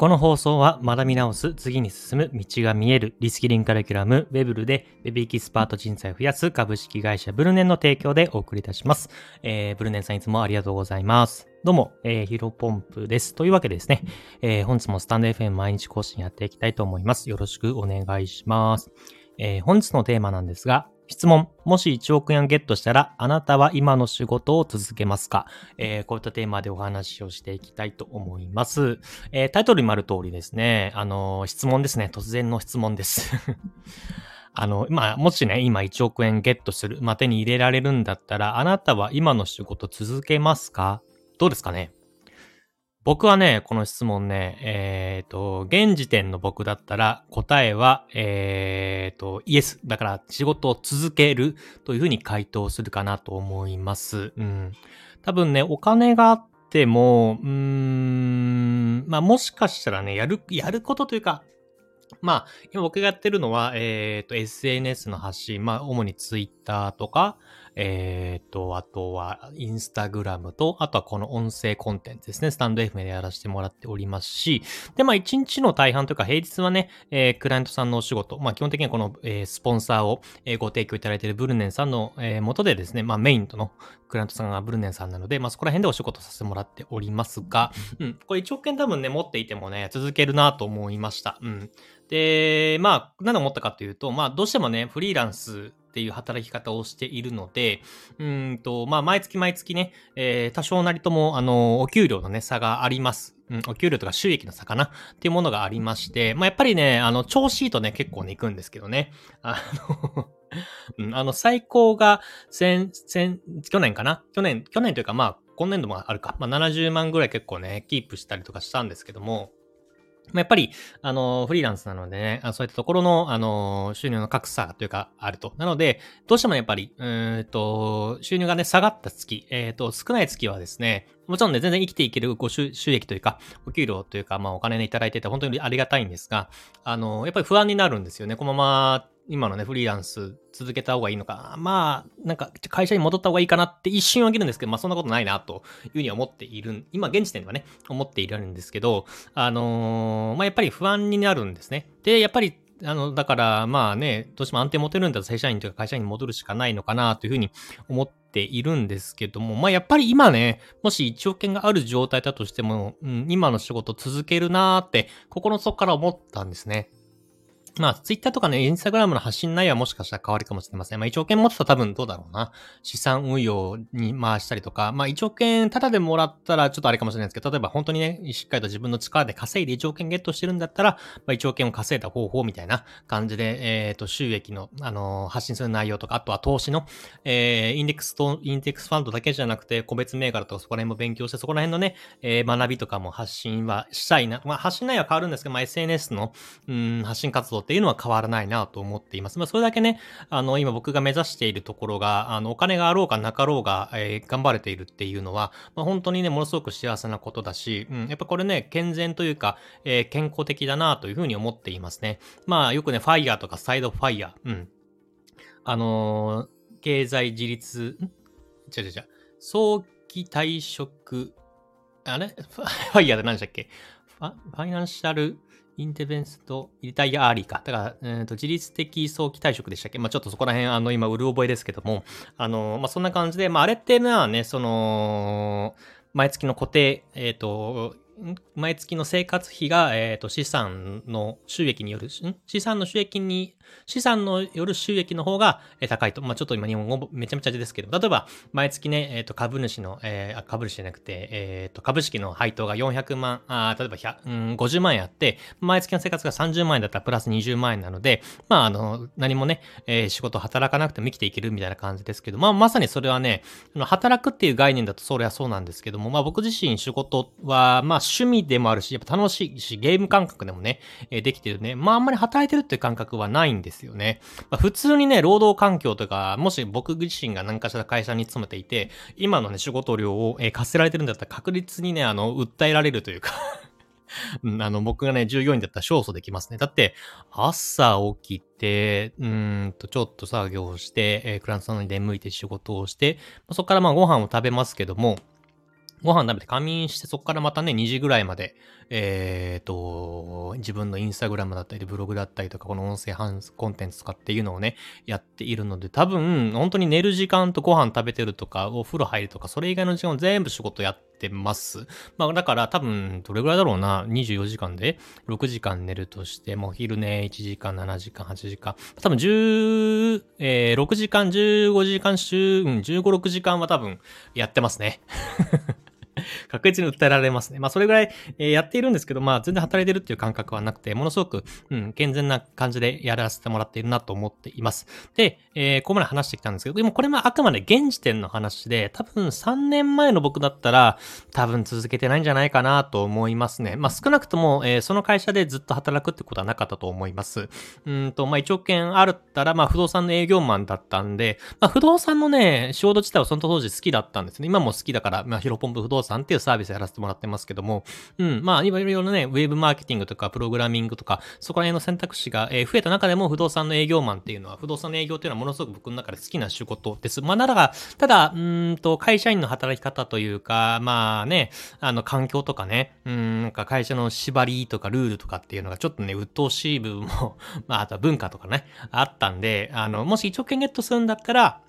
この放送は学び直す、次に進む、道が見える、リスキリンカリキュラム、ウェブルで、ベビーキスパート人材を増やす株式会社ブルネンの提供でお送りいたします。えー、ブルネンさんいつもありがとうございます。どうも、えー、ヒロポンプです。というわけでですね、えー、本日もスタンド FM 毎日更新やっていきたいと思います。よろしくお願いします。えー、本日のテーマなんですが、質問。もし1億円ゲットしたら、あなたは今の仕事を続けますか、えー、こういったテーマでお話をしていきたいと思います。えー、タイトルにもある通りですね、あのー、質問ですね。突然の質問です。あの、まあ、もしね、今1億円ゲットする、まあ、手に入れられるんだったら、あなたは今の仕事続けますか？どうですかね？僕はね、この質問ね、えっ、ー、と、現時点の僕だったら答えは、えっ、ー、と、イエス。だから仕事を続けるというふうに回答するかなと思います。うん。多分ね、お金があっても、うーん、まあもしかしたらね、やる、やることというか、まあ、今僕がやってるのは、えっ、ー、と、SNS の発信、まあ、主に Twitter とか、えっ、と、あとは、インスタグラムと、あとはこの音声コンテンツですね。スタンド FM でやらせてもらっておりますし、で、まあ、一日の大半というか、平日はね、えー、クライアントさんのお仕事、まあ、基本的にはこの、えー、スポンサーを、えー、ご提供いただいているブルネンさんの、えー、元でですね、まあ、メインとのクライアントさんがブルネンさんなので、まあ、そこら辺でお仕事させてもらっておりますが、うん、これ1億円多分ね、持っていてもね、続けるなと思いました。うん。で、まあ、何で思ったかというと、まあ、どうしてもね、フリーランスっていう働き方をしているので、うんと、まあ、毎月毎月ね、えー、多少なりとも、あの、お給料のね、差があります。うん、お給料とか収益の差かな？っていうものがありまして、まあ、やっぱりね、あの、調子いいとね、結構ね、行くんですけどね。あのうん、あの、最高が、先、先、去年かな？去年、去年というか、まあ、今年度もあるか。まあ、70万ぐらい結構ね、キープしたりとかしたんですけども、まやっぱり、あの、フリーランスなのでね、そういったところの、あの、収入の格差というか、あると。なので、どうしてもやっぱり、うんと、収入がね、下がった月、えっ、ー、と、少ない月はですね、もちろんね、全然生きていけるご収益というか、お給料というか、まあお金ね、いただいてて本当にありがたいんですが、あの、やっぱり不安になるんですよね。このまま今のね、フリーランス続けた方がいいのか、まあ、なんか会社に戻った方がいいかなって一瞬はげるんですけど、まあそんなことないなというふうに思っている、今現時点ではね、思っているんですけど、あのー、まあやっぱり不安になるんですね。で、やっぱりあの、だから、まあね、どうしても安定持てるんだと正社員というか会社員に戻るしかないのかなというふうに思っているんですけども、まあやっぱり今ね、もし1億円がある状態だとしても、うん、今の仕事続けるなーって、心の底から思ったんですね。まあ、ツイッターとかね、インスタグラムの発信内容はもしかしたら変わるかもしれません。まあ、1億円持ってたら多分どうだろうな。資産運用に回したりとか、まあ、1億円タダでもらったらちょっとあれかもしれないですけど、例えば本当にね、しっかりと自分の力で稼いで1億円ゲットしてるんだったら、まあ、1億円を稼いだ方法みたいな感じで、えっ、ー、と、収益の、あのー、発信する内容とか、あとは投資の、えー、インデックスと、インデックスファンドだけじゃなくて、個別銘柄とかそこら辺も勉強して、そこら辺のね、えー、学びとかも発信はしたいな。まあ、発信内容は変わるんですけど、まあ、SNS の、うん、発信活動っていうのは変わらないなと思っています。まあ、それだけね、あの、今僕が目指しているところが、あの、お金があろうかなかろうが、えー、頑張れているっていうのは、まあ、本当にね、ものすごく幸せなことだし、うん、やっぱこれね、健全というか、えー、健康的だなというふうに思っていますね。まあ、よくね、ファイヤーとかサイドファイヤー、うん。あのー、経済自立、ん？違う違う違う。早期退職、あれ？ FIRE って何でしたっけ？ファ Financial、Independence と Retire Early か。だから、えーと、自律的早期退職でしたっけ？まあちょっとそこら辺、あの、今、うる覚えですけども、あの、まあそんな感じで、まああれってまあね、その、毎月の固定、えっ、ー、と、毎月の生活費が、えっ、と、資産の収益による、資産の収益に、資産のよる収益の方が、高いと。まあ、ちょっと今日本語めちゃめちゃですけど、例えば、毎月ね、えっ、と、株主の、えー、株主じゃなくて、えっ、と、株式の配当が400万、あ例えば、うん、50万円あって、毎月の生活が30万円だったらプラス20万円なので、まあ、あの、何もね、えー、仕事働かなくても生きていけるみたいな感じですけど、まあ、まさにそれはね、働くっていう概念だとそれはそうなんですけども、まあ、僕自身仕事は、まあ、趣味でもあるし、やっぱ楽しいし、ゲーム感覚でもね、え、できてるね。まああんまり働いてるっていう感覚はないんですよね。まあ、普通にね、労働環境とか、もし僕自身が何かしら会社に勤めていて、今のね、仕事量を、えー、課せられてるんだったら確実にね、あの、訴えられるというか うん、あの、僕がね、従業員だったら勝訴できますね。だって、朝起きて、うんと、ちょっと作業して、えー、クラントさんに出向いて仕事をして、そこからまあご飯を食べますけども、ご飯食べて仮眠して、そこからまたね、2時ぐらいまで、えっ、ー、と、自分のインスタグラムだったり、ブログだったりとか、この音声コンテンツとかっていうのをね、やっているので、多分、本当に寝る時間とご飯食べてるとか、お風呂入るとか、それ以外の時間を全部仕事やってます。まあ、だから多分、どれぐらいだろうな、24時間で、6時間寝るとして、もう昼寝1時間、7時間、8時間、多分10、えー、6時間、15時間週、うん、15、6時間は多分やってますね。確実に訴えられますね。まあ、それぐらい、えー、やっているんですけど、まあ、全然働いてるっていう感覚はなくて、ものすごく、うん、健全な感じでやらせてもらっているなと思っています。で、えー、ここまで話してきたんですけど、でもこれもあくまで現時点の話で、多分3年前の僕だったら、多分続けてないんじゃないかなと思いますね。まあ、少なくとも、えー、その会社でずっと働くってことはなかったと思います。うんと、まあ、1億円あるったら、まあ、不動産の営業マンだったんで、まあ、不動産のね、仕事自体はその当時好きだったんですね。今も好きだから、まあ、ヒロポンプ不動産さんっていうサービスやらせてもらってますけども、うん、まあ、いろいろね、ウェブマーケティングとか、プログラミングとか、そこら辺の選択肢が、え、増えた中でも、不動産の営業マンっていうのは、不動産の営業っていうのはものすごく僕の中で好きな仕事です。まあ、ならただ、うんと、会社員の働き方というか、まあね、あの、環境とかね、うん、なんか会社の縛りとかルールとかっていうのがちょっとね、鬱陶しい部分も まあ、あとは文化とかね、あったんで、あの、もし1億円ゲットするんだったら、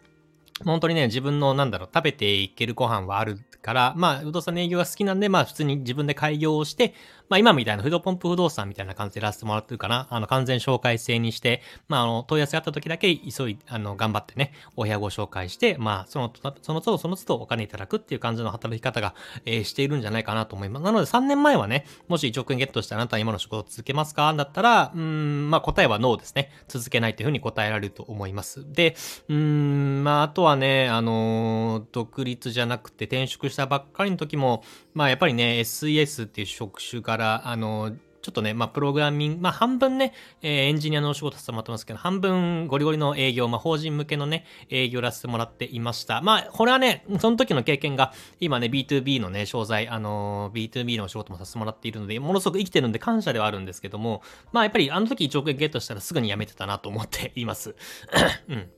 本当にね、自分の、なんだろう、食べていけるご飯はあるから、まあ、不動産の営業が好きなんで、まあ、普通に自分で開業をして、まあ今みたいなフードポンプ不動産みたいな感じでやらせてもらってるかな。あの完全紹介制にして、まああの問い合わせあった時だけ急い、あの頑張ってね、お部屋ご紹介して、まあその、その都度その都度お金いただくっていう感じの働き方が、えー、しているんじゃないかなと思います。なので3年前はね、もし1億円ゲットしたらあなたは今の仕事を続けますか？だったら、うん、まあ答えはノーですね。続けないというふうに答えられると思います。で、うん、まああとはね、あの、独立じゃなくて転職したばっかりの時も、まあやっぱりね、SES っていう職種から、あの、ちょっとね、まあ、プログラミング、まあ、半分ね、えー、エンジニアのお仕事させてもらってますけど、半分ゴリゴリの営業、まあ、法人向けのね、営業らせてもらっていました。まあ、これはね、その時の経験が、今ね、B2B のね、商材、あのー、B2B のお仕事もさせてもらっているので、ものすごく生きてるんで感謝ではあるんですけども、まあ、やっぱりあの時1億円ゲットしたらすぐに辞めてたなと思っています。うん。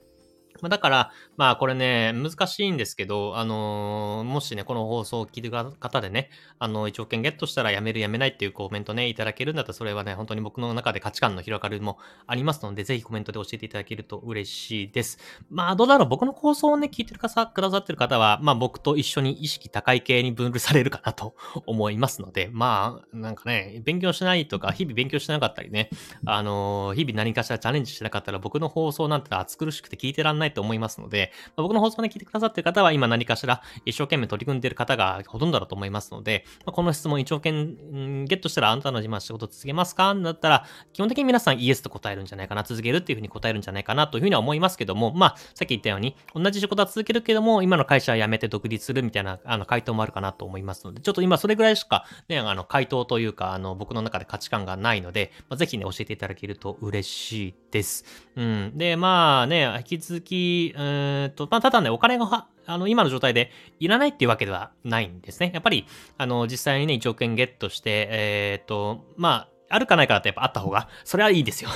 まあ、だから、まあこれね、難しいんですけど、あのー、もしね、この放送を聞いてる方でね、あの、1億円ゲットしたらやめるやめないっていうコメントね、いただけるんだったら、それはね、本当に僕の中で価値観の広がるもありますので、ぜひコメントで教えていただけると嬉しいです。まあどうだろう、僕の放送をね、聞いてる方、くださってる方は、まあ僕と一緒に意識高い系に分類されるかなと 思いますので、まあ、なんかね、勉強しないとか、日々勉強してなかったりね、あのー、日々何かしらチャレンジしてなかったら、僕の放送なんて暑苦しくて聞いてらんないと思いますので、まあ、僕の放送ね、聞いてくださってる方は今何かしら一生懸命取り組んでいる方がほとんどだと思いますので、まあ、この質問1億円ゲットしたらあなたの今仕事続けますかだったら、基本的に皆さんイエスと答えるんじゃないかな、続けるっていうふうに答えるんじゃないかなというふうには思いますけども、まあ、さっき言ったように、同じ仕事は続けるけども、今の会社は辞めて独立するみたいなあの回答もあるかなと思いますので、ちょっと今それぐらいしか、ね、あの回答というか、あの僕の中で価値観がないので、まあ、ぜひね、教えていただけると嬉しいです。うん。で、まあね、引き続き、うんと、まあ、ただね、お金があの、今の状態でいらないっていうわけではないんですね。やっぱり、あの、実際にね、1億円ゲットして、えっ、ー、と、まあ、あるかないかだとやっぱあった方が、それはいいですよ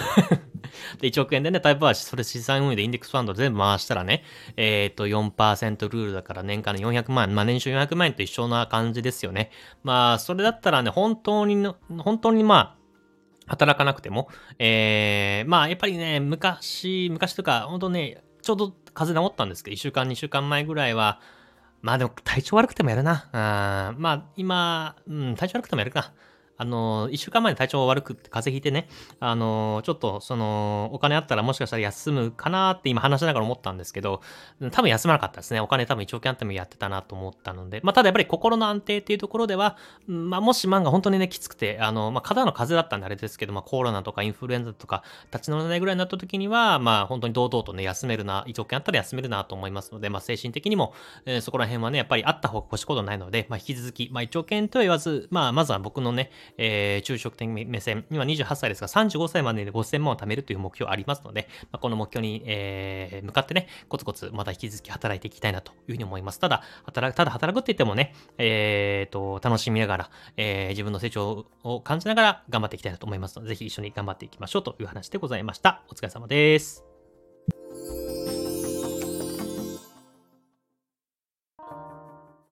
で、1億円でね、タイプはそれ資産運営でインデックスファンド全部回したらね、えっ、ー、と、4%ルールだから年間の400万円、まあ年収400万円と一緒な感じですよね。まあ、それだったらね、本当にの、本当にまあ、働かなくても、えー、まあ、やっぱりね、昔、昔とか、本当ね、ちょうど風邪治ったんですけど、1週間、2週間前ぐらいは、まあでも体調悪くてもやるな。あまあ今、うん、体調悪くてもやるか。あの、一週間前に体調悪くて風邪ひいてね、あの、ちょっと、その、お金あったらもしかしたら休むかなって今話しながら思ったんですけど、多分休まなかったですね。お金多分1億円あってもやってたなと思ったので、まあ、ただやっぱり心の安定っていうところでは、まあ、もし漫画本当にね、きつくて、あの、まあ、肩の風邪だったんであれですけど、まあ、コロナとかインフルエンザとか立ち直らないぐらいになった時には、まあ、本当に堂々とね、休めるな、1億円あったら休めるなと思いますので、まあ、精神的にも、えー、そこら辺はね、やっぱりあった方が越しことないので、まあ、引き続き、まあ、1億円とは言わず、まあ、まずは僕のね、えー、中小職的目線、今28歳ですが、35歳までで5000万を貯めるという目標ありますので、まあ、この目標に、えー、向かってね、コツコツまた引き続き働いていきたいなというふうに思います。ただ、働く、ただ働くって言ってもね、えー、と、楽しみながら、えー、自分の成長を感じながら頑張っていきたいなと思いますので、ぜひ一緒に頑張っていきましょうという話でございました。お疲れ様です。